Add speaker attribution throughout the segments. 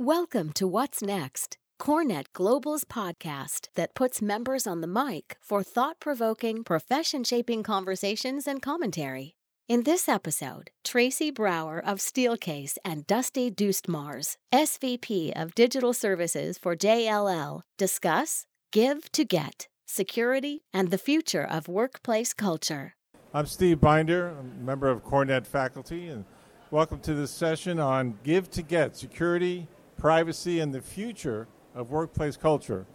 Speaker 1: Welcome to What's Next, CoreNet Global's podcast that puts members on the mic for thought provoking, profession shaping conversations and commentary. In this episode, Tracy Brower of Steelcase and Dusty Dustmars, SVP of Digital Services for JLL, discuss Give to Get, security, and the future of workplace culture.
Speaker 2: I'm Steve Binder, a member of CoreNet faculty, and welcome to this session on Give to Get, security, privacy, and the future of workplace culture.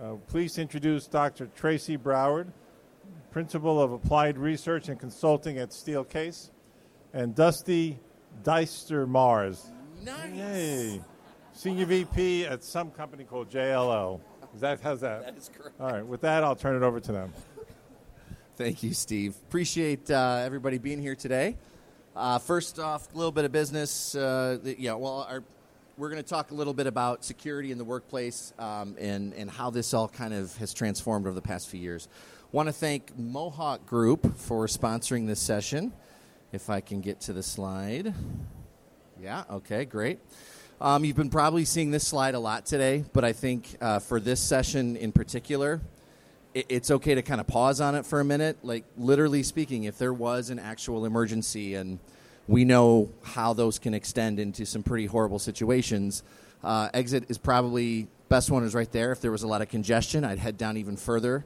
Speaker 2: Uh, please introduce Dr. Tracy Brower, Principal of Applied Research and Consulting at Steelcase, and Dusty Deister Mars.
Speaker 3: Nice.
Speaker 2: Yay. Senior VP at some company called JLL. Is that how's that?
Speaker 3: That is correct.
Speaker 2: All right. With that, I'll turn it over to them.
Speaker 3: Thank you, Steve. Appreciate uh, everybody being here today. Uh, first off, a little bit of business. Uh, the- yeah, well, our, we're going to talk a little bit about security in the workplace um, and and how this all kind of has transformed over the past few years. Want to thank Mohawk Group for sponsoring this session. If I can get to the slide. Yeah. Okay. Great. Um, you've been probably seeing this slide a lot today, but I think uh, for this session in particular, it, it's okay to kind of pause on it for a minute. Like literally speaking, if there was an actual emergency, and we know how those can extend into some pretty horrible situations, uh, exit is probably best one is right there. If there was a lot of congestion, I'd head down even further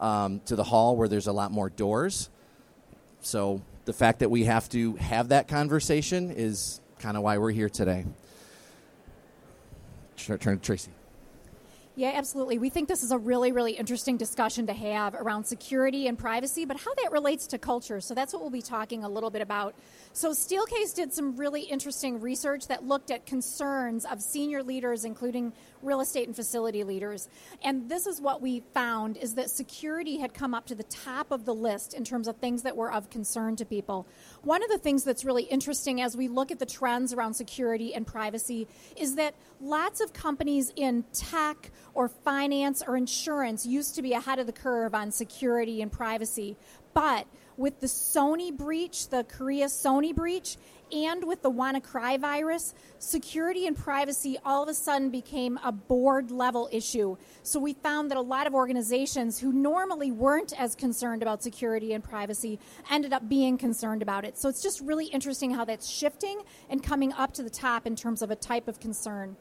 Speaker 3: um, to the hall where there's a lot more doors. So the fact that we have to have that conversation is kind of why we're here today. Turn to Tracy.
Speaker 4: Yeah, absolutely. We think this is a really, really interesting discussion to have around security and privacy, but how that relates to culture. So that's what we'll be talking a little bit about. So Steelcase did some really interesting research that looked at concerns of senior leaders, including real estate and facility leaders. And this is what we found is that security had come up to the top of the list in terms of things that were of concern to people. One of the things that's really interesting as we look at the trends around security and privacy is that lots of companies in tech or finance or insurance used to be ahead of the curve on security and privacy. But with the Sony breach, the Korea Sony breach, and with the WannaCry virus, security and privacy all of a sudden became a board level issue. So we found that a lot of organizations who normally weren't as concerned about security and privacy ended up being concerned about it. So it's just really interesting how that's shifting and coming up to the top in terms of a type of concern.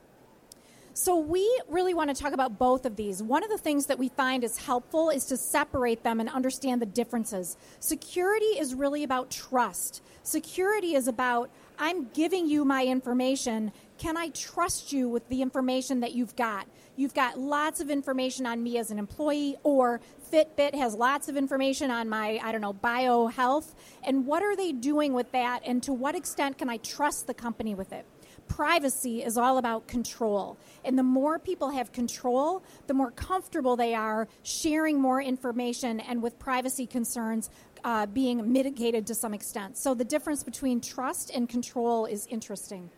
Speaker 4: So, we really want to talk about both of these. One of the things that we find is helpful is to separate them and understand the differences. Security is really about trust. Security is about, I'm giving you my information. Can I trust you with the information that you've got? You've got lots of information on me as an employee, or Fitbit has lots of information on my, I don't know, bio health. And what are they doing with that? And to what extent can I trust the company with it? Privacy is all about control. And the more people have control, the more comfortable they are sharing more information and with privacy concerns uh, being mitigated to some extent. So the difference between trust and control is interesting.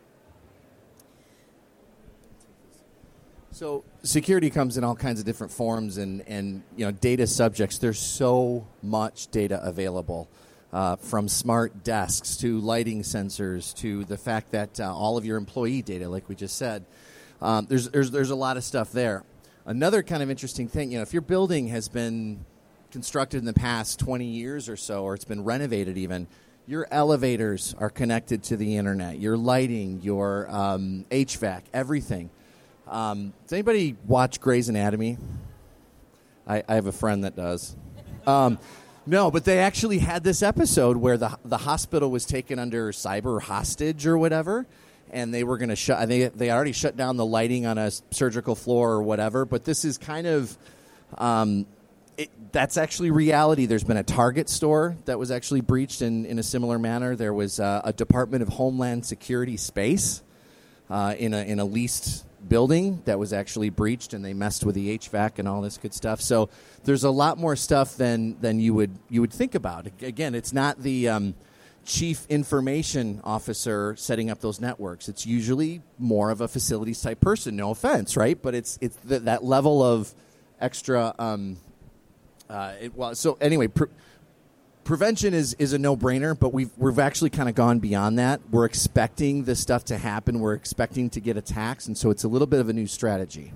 Speaker 3: So security comes in all kinds of different forms, and, and you know data subjects. There's so much data available, uh, from smart desks to lighting sensors to the fact that uh, all of your employee data, like we just said, um, there's, there's there's a lot of stuff there. Another kind of interesting thing, you know, if your building has been constructed in the past 20 years or so, or it's been renovated even, your elevators are connected to the internet. Your lighting, your um, HVAC, everything. Um, does anybody watch Grey's Anatomy? I, I have a friend that does. No, but they actually had this episode where the the hospital was taken under cyber hostage or whatever, and they were going to shut. They they already shut down the lighting on a surgical floor or whatever. But this is kind of. Um, it, that's actually reality. There's been a Target store that was actually breached in, in a similar manner. There was uh, a Department of Homeland Security space uh, in a in a leased building that was actually breached, and they messed with the HVAC and all this good stuff. So there's a lot more stuff than than you would you would think about. Again, it's not the um, chief information officer setting up those networks. It's usually more of a facilities type person. No offense, right? But it's it's th- that level of extra. Um, uh, it, well, so anyway. Pr- prevention is, is a no brainer, but we've, we've actually kind of gone beyond that. We're expecting this stuff to happen, we're expecting to get attacks, and so it's a little bit of a new strategy.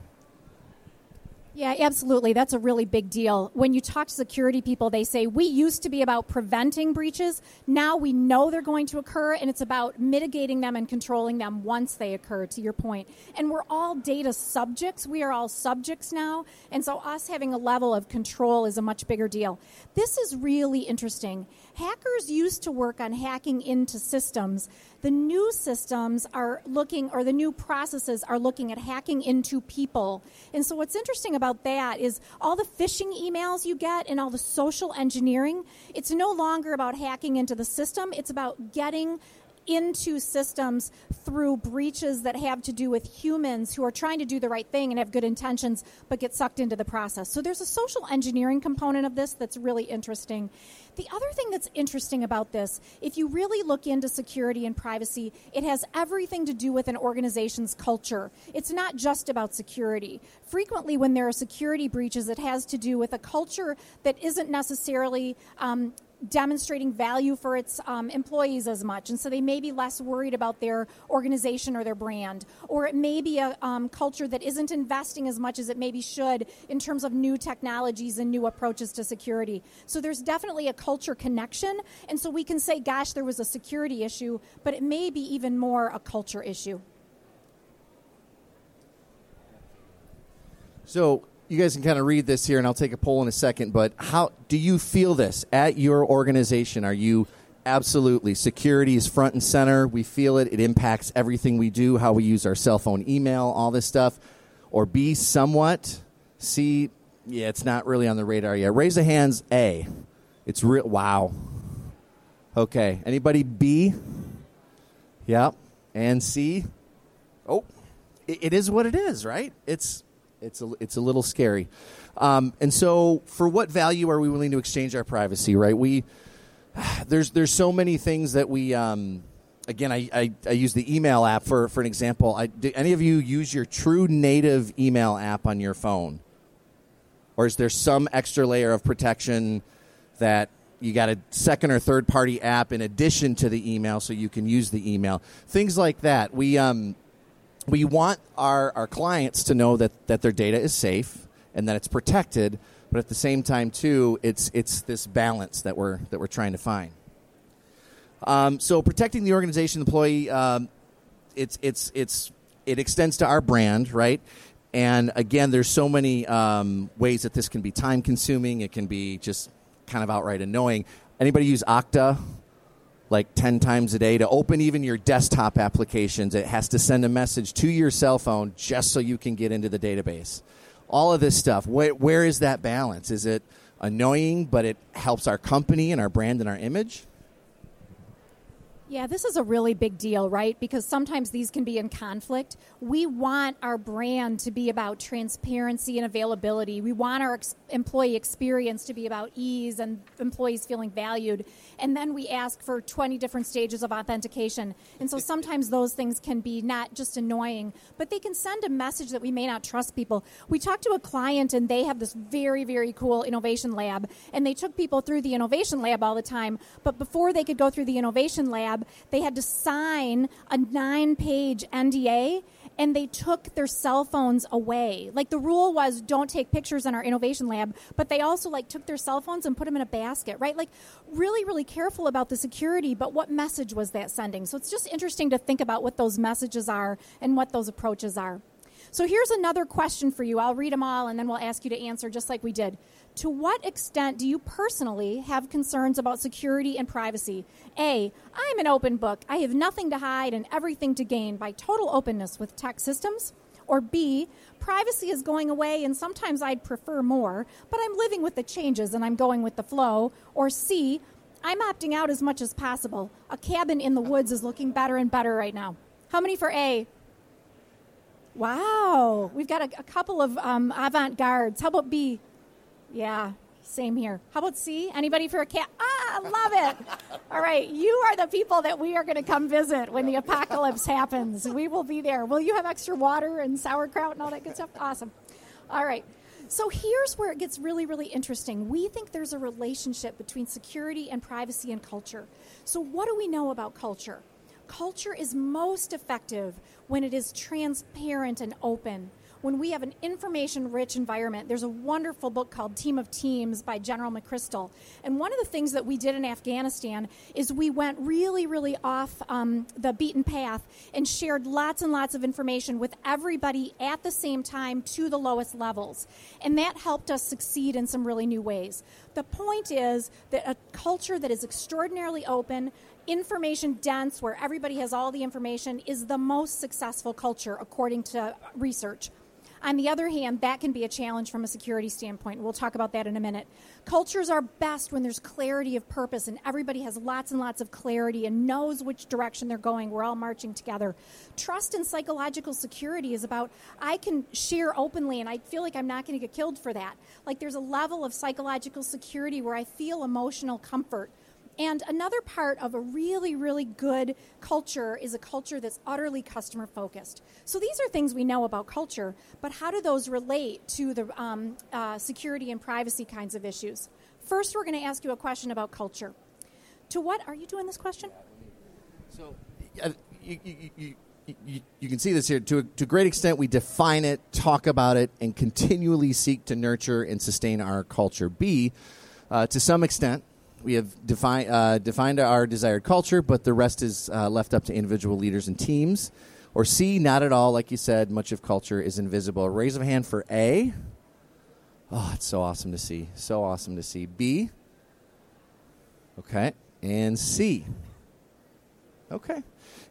Speaker 4: Yeah, absolutely. That's a really big deal. When you talk to security people, they say, we used to be about preventing breaches. Now we know they're going to occur, and it's about mitigating them and controlling them once they occur, to your point. And we're all data subjects. We are all subjects now. And so, us having a level of control is a much bigger deal. This is really interesting. Hackers used to work on hacking into systems the new systems are looking, or the new processes are looking at hacking into people. And so, what's interesting about that is all the phishing emails you get and all the social engineering, it's no longer about hacking into the system, it's about getting into systems through breaches that have to do with humans who are trying to do the right thing and have good intentions but get sucked into the process. So there's a social engineering component of this that's really interesting. The other thing that's interesting about this, if you really look into security and privacy, it has everything to do with an organization's culture. It's not just about security. Frequently, when there are security breaches, it has to do with a culture that isn't necessarily um, demonstrating value for its um, employees as much, and so they may be less worried about their organization or their brand. Or it may be a um, culture that isn't investing as much as it maybe should in terms of new technologies and new approaches to security. So there's definitely a culture connection, and so we can say, gosh, there was a security issue, but it may be even more a culture issue.
Speaker 3: So you guys can kind of read this here, and I'll take a poll in a second. But how do you feel this at your organization? Are you absolutely security is front and center? We feel it. It impacts everything we do, how we use our cell phone, email, all this stuff. Or B, somewhat. C, yeah, it's not really on the radar yet. Raise the hands. A, it's real. Wow. Okay. Anybody B? Yep. And C? Oh, it, it is what it is, right? It's it's a, it's a little scary. Um, and so, for what value are we willing to exchange our privacy? Right? We there's there's so many things that we. Um, again, I, I, I, use the email app for, for an example. I, do any of you use your true native email app on your phone? Or is there some extra layer of protection that you got a second or third party app in addition to the email so you can use the email? Things like that. We, um, we want our, our clients to know that, that their data is safe and that it's protected, but at the same time, too, it's, it's this balance that we're, that we're trying to find. Um, so protecting the organization employee, um, it's, it's, it's, it extends to our brand, right? And again, there's so many um, ways that this can be time consuming. It can be just kind of outright annoying. Anybody use Okta? Like 10 times a day to open even your desktop applications. It has to send a message to your cell phone just so you can get into the database. All of this stuff. Where, where is that balance? Is it annoying but it helps our company and our brand and our image
Speaker 4: yeah, this is a really big deal, right? Because sometimes these can be in conflict. We want our brand to be about transparency and availability. We want our ex- employee experience to be about ease and employees feeling valued. And then we ask for 20 different stages of authentication. And so sometimes those things can be not just annoying, but they can send a message that we may not trust people. We talked to a client and they have this very, very cool innovation lab. And they took people through the innovation lab all the time. But before they could go through the innovation lab, they had to sign a nine page NDA and they took their cell phones away. Like the rule was don't take pictures in our innovation lab, but they also like took their cell phones and put them in a basket, right? Like really really careful about the security, but what message was that sending? So it's just interesting to think about what those messages are and what those approaches are. So here's another question for you. I'll read them all and then we'll ask you to answer just like we did. To what extent do you personally have concerns about security and privacy? A. I'm an open book. I have nothing to hide and everything to gain by total openness with tech systems. Or B, privacy is going away and sometimes I'd prefer more, but I'm living with the changes and I'm going with the flow. Or C, I'm opting out as much as possible. A cabin in the woods is looking better and better right now. How many for A? Wow, we've got a, a couple of um, avant gardes. How about B? Yeah, same here. How about C? Anybody for a cat? Ah, I love it. All right, you are the people that we are going to come visit when the apocalypse happens. We will be there. Will you have extra water and sauerkraut and all that good stuff? Awesome. All right. So here's where it gets really, really interesting. We think there's a relationship between security and privacy and culture. So, what do we know about culture? Culture is most effective when it is transparent and open when we have an information rich environment. There's a wonderful book called Team of Teams by General McChrystal. And one of the things that we did in Afghanistan is we went really, really off um, the beaten path and shared lots and lots of information with everybody at the same time to the lowest levels. And that helped us succeed in some really new ways. The point is that a culture that is extraordinarily open, information dense, where everybody has all the information, is the most successful culture according to research. On the other hand, that can be a challenge from a security standpoint. We'll talk about that in a minute. Cultures are best when there's clarity of purpose and everybody has lots and lots of clarity and knows which direction they're going. We're all marching together. Trust and psychological security is about I can share openly and I feel like I'm not going to get killed for that. Like there's a level of psychological security where I feel emotional comfort and another part of a really, really good culture is a culture that's utterly customer focused. So these are things we know about culture, but how do those relate to the um, uh, security and privacy kinds of issues? First, we're going to ask you a question about culture. To what are you doing this question?
Speaker 3: So, uh, you, you, you, you, can see this here. To a, to a great extent, we define it, talk about it, and continually seek to nurture and sustain our culture. B, uh, to some extent, we have defi- uh, defined our desired culture, but the rest is uh, left up to individual leaders and teams. Or C, not at all. Like you said, much of culture is invisible. Raise of a hand for A. Oh, it's so awesome to see. So awesome to see. B. Okay. And C. Okay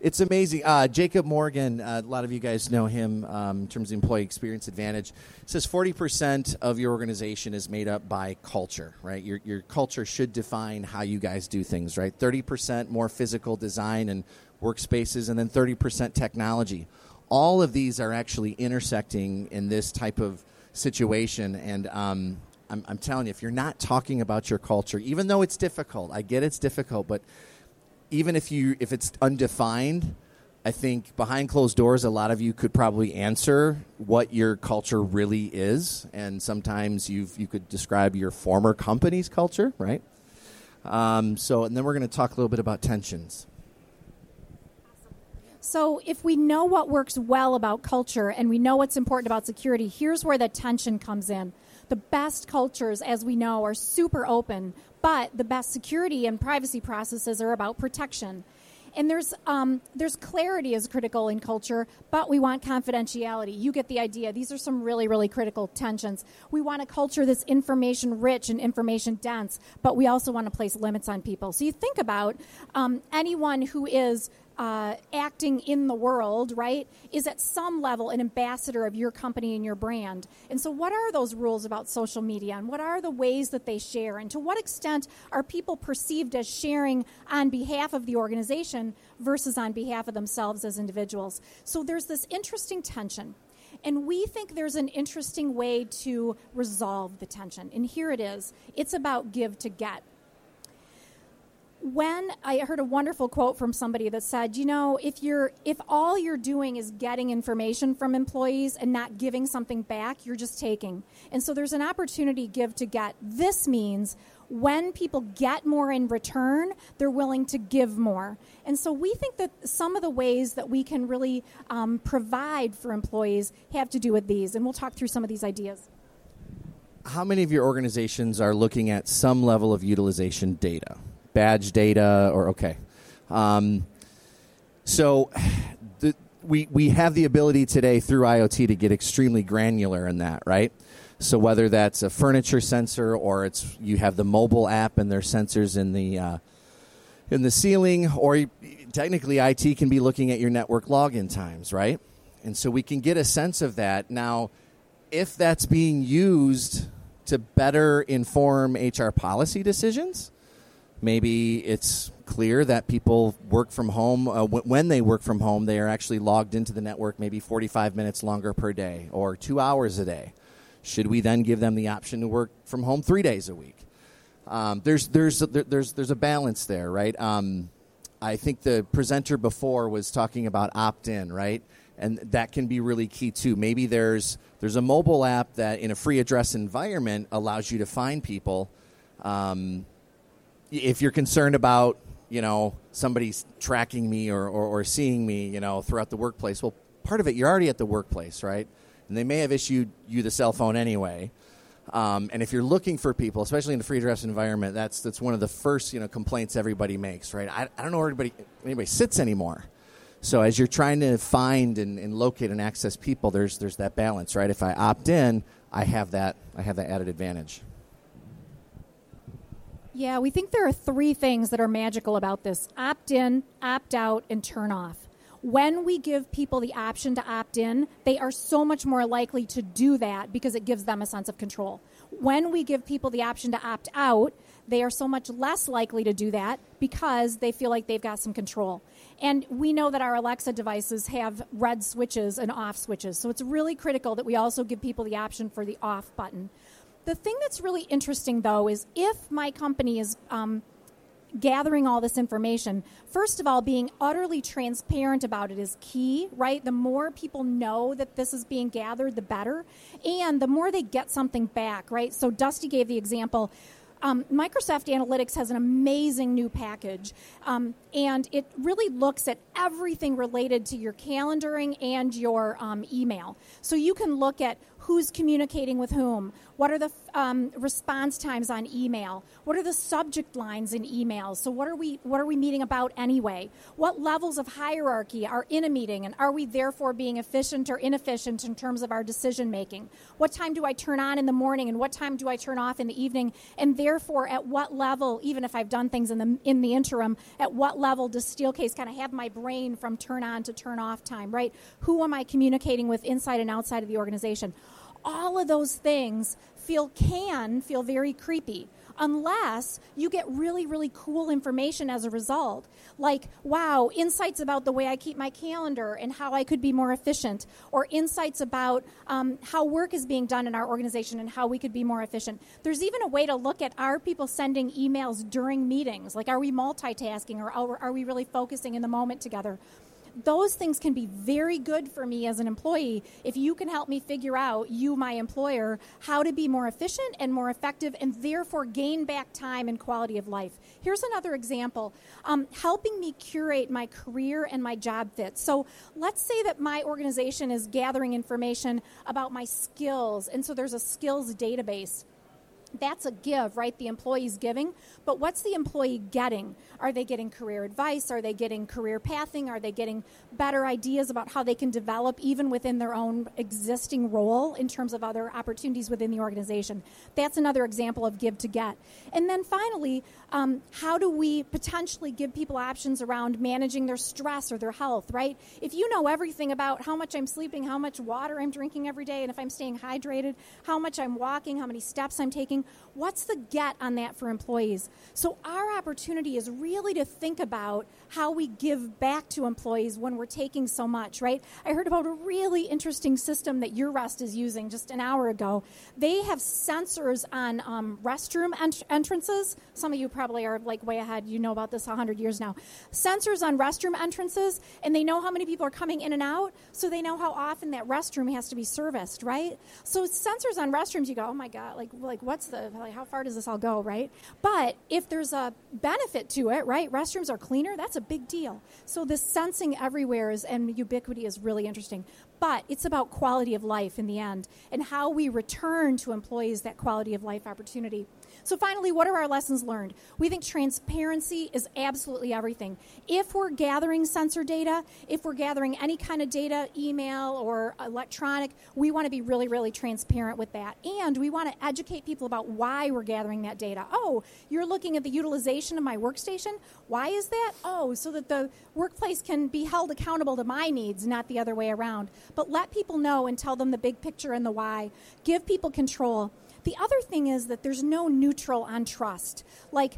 Speaker 3: it's amazing. Uh, Jacob Morgan, uh, a lot of you guys know him um, in terms of employee experience advantage. Says forty percent of your organization is made up by culture, right? Your your culture should define how you guys do things, right? Thirty percent more physical design and workspaces, and then thirty percent technology. All of these are actually intersecting in this type of situation, and um, I'm, I'm telling you, if you're not talking about your culture, even though it's difficult, I get it's difficult, but even if you if it's undefined, I think behind closed doors, a lot of you could probably answer what your culture really is, and sometimes you you could describe your former company's culture, right? Um, so, and then we're going to talk a little bit about tensions.
Speaker 4: So, if we know what works well about culture and we know what's important about security, here's where the tension comes in. The best cultures, as we know, are super open, but the best security and privacy processes are about protection. And there's um, there's clarity is critical in culture, but we want confidentiality. You get the idea. These are some really really critical tensions. We want a culture that's information rich and information dense, but we also want to place limits on people. So you think about um, anyone who is uh, acting in the world, right, is at some level an ambassador of your company and your brand. And so, what are those rules about social media and what are the ways that they share? And to what extent are people perceived as sharing on behalf of the organization versus on behalf of themselves as individuals? So, there's this interesting tension. And we think there's an interesting way to resolve the tension. And here it is it's about give to get when I heard a wonderful quote from somebody that said, you know, if you're if all you're doing is getting information from employees and not giving something back, you're just taking. And so there's an opportunity give to get. This means when people get more in return, they're willing to give more. And so we think that some of the ways that we can really um, provide for employees have to do with these. And we'll talk through some of these ideas.
Speaker 3: How many of your organizations are looking at some level of utilization data? Badge data or okay. Um, so the, we we have the ability today through IoT to get extremely granular in that, right? So whether that's a furniture sensor or it's you have the mobile app and there's sensors in the uh, in the ceiling, or technically IT can be looking at your network login times, right? And so we can get a sense of that. Now, if that's being used to better inform HR policy decisions, Maybe it's clear that people work from home. Uh, w- when they work from home, they are actually logged into the network maybe 45 minutes longer per day or two hours a day. Should we then give them the option to work from home three days a week? Um, there's, there's, there's, there's a balance there, right? Um, I think the presenter before was talking about opt in, right? and that can be really key too. Maybe there's there's a mobile app that in a free address environment allows you to find people. Um, if you're concerned about you know somebody's tracking me or, or, or seeing me you know throughout the workplace, well, part of it you're already at the workplace, right? And they may have issued you the cell phone anyway. Um, and if you're looking for people, especially in a free address environment, that's that's one of the first you know complaints everybody makes, right? I, I don't know where anybody anybody sits anymore. So as you're trying to find and, and, locate and access people, there's there's that balance, right? If I opt in, I have that I have that added advantage.
Speaker 4: Yeah, we think there are three things that are magical about this: opt in, opt out, and turn off. When we give people the option to opt in, they are so much more likely to do that because it gives them a sense of control. When we give people the option to opt out, they are so much less likely to do that because they feel like they've got some control. And we know that our Alexa devices have red switches and off switches. So it's really critical that we also give people the option for the off button. The thing that's really interesting, though, is if my company is um, gathering all this information, first of all, being utterly transparent about it is key, right? The more people know that this is being gathered, the better. And the more they get something back, right? So Dusty gave the example um, Microsoft Analytics has an amazing new package, um, and it really looks at everything related to your calendaring and your um, email. So you can look at who's communicating with whom, what are the um, response times on email, what are the subject lines in emails. So what are we what are we meeting about anyway? What levels of hierarchy are in a meeting, and are we therefore being efficient or inefficient in terms of our decision making? What time do I turn on in the morning, and what time do I turn off in the evening? And therefore, at what level, even if I've done things in the in the interim, at what level does Steelcase kind of have my brain from turn on to turn off time? Right? Who am I communicating with inside and outside of the organization? all of those things feel can feel very creepy unless you get really really cool information as a result. Like wow insights about the way i keep my calendar and how i could be more efficient or insights about um, how work is being done in our organization and how we could be more efficient. There's even a way to look at are people sending emails during meetings? Like are we multitasking or are we really focusing in the moment together those things can be very good for me as an employee if you can help me figure out, you, my employer, how to be more efficient and more effective and therefore gain back time and quality of life. Here's another example um, helping me curate my career and my job fit. So let's say that my organization is gathering information about my skills, and so there's a skills database that's a give, right? The employee's giving. But what's the employee getting? Are they getting career advice? Are they getting career pathing? Are they getting better ideas about how they can develop even within their own existing role in terms of other opportunities within the organization? That's another example of give to get. And then finally, um, how do we potentially give people options around managing their stress or their health, right? If you know everything about how much I'm sleeping, how much water I'm drinking every day, and if I'm staying hydrated, how much I'm walking, how many steps I'm taking, what's the get on that for employees? So, our opportunity is really to think about how we give back to employees when we're taking so much, right? I heard about a really interesting system that URest is using just an hour ago. They have sensors on um, restroom ent- entrances. Some of you probably are like way ahead. You know about this 100 years now. Sensors on restroom entrances, and they know how many people are coming in and out, so they know how often that restroom has to be serviced, right? So, sensors on restrooms, you go, oh my God, like, like what's the, like, how far does this all go, right? But if there's a benefit to it, right? Restrooms are cleaner, that's a big deal. So this sensing everywhere is, and ubiquity is really interesting. But it's about quality of life in the end and how we return to employees that quality of life opportunity. So, finally, what are our lessons learned? We think transparency is absolutely everything. If we're gathering sensor data, if we're gathering any kind of data, email or electronic, we want to be really, really transparent with that. And we want to educate people about why we're gathering that data. Oh, you're looking at the utilization of my workstation? Why is that? Oh, so that the workplace can be held accountable to my needs, not the other way around. But let people know and tell them the big picture and the why. Give people control. The other thing is that there's no neutral on trust. Like,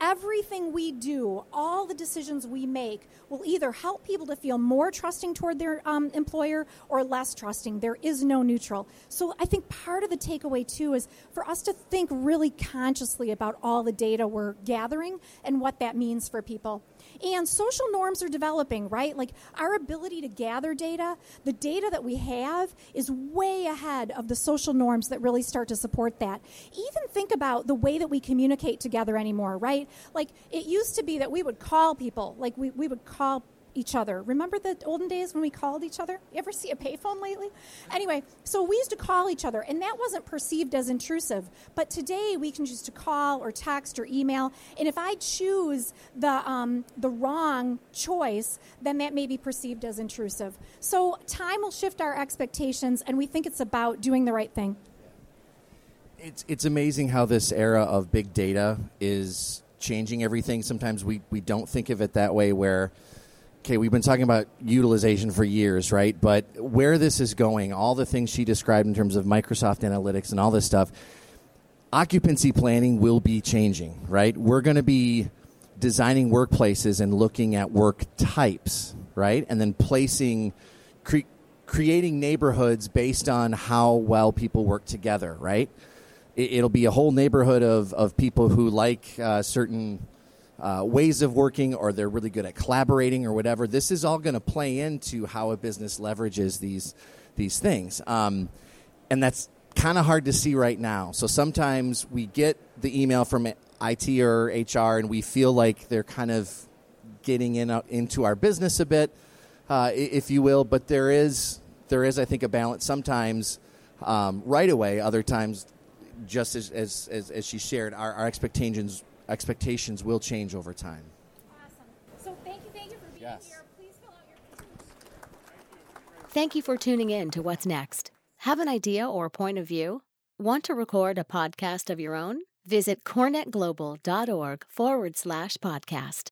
Speaker 4: everything we do, all the decisions we make, will either help people to feel more trusting toward their um, employer or less trusting. There is no neutral. So I think part of the takeaway, too, is for us to think really consciously about all the data we're gathering and what that means for people. And social norms are developing, right? Like our ability to gather data, the data that we have is way ahead of the social norms that really start to support that. Even think about the way that we communicate together anymore, right? Like it used to be that we would call people, like we, we would call each other. Remember the olden days when we called each other? You ever see a payphone lately? Anyway, so we used to call each other, and that wasn't perceived as intrusive. But today we can choose to call or text or email, and if I choose the um, the wrong choice, then that may be perceived as intrusive. So time will shift our expectations, and we think it's about doing the right thing.
Speaker 3: It's it's amazing how this era of big data is changing everything. Sometimes we, we don't think of it that way where okay, we've been talking about utilization for years, right? But where this is going, all the things she described in terms of Microsoft Analytics and all this stuff, occupancy planning will be changing, right? We're going to be designing workplaces and looking at work types, right? And then placing, cre- creating neighborhoods based on how well people work together, right? It, will be a whole neighborhood of, of people who like uh, certain uh, ways of working or they're really good at collaborating or whatever. This is all going to play into how a business leverages these these things, um, and that's kind of hard to see right now. So sometimes we get the email from IT or HR, and we feel like they're kind of getting in uh, into our business a bit, uh, if you will. But there is there is, I think, a balance. Sometimes um, right away, other times, just as as, as, as she shared, our, our expectations expectations will change over time.
Speaker 4: Awesome. So thank you, thank you for being yes. here. Please fill out
Speaker 1: your Thank you for tuning in to What's Next. Have an idea or point of view? Want to record a podcast of your own? Visit corenetglobal.org forward slash podcast.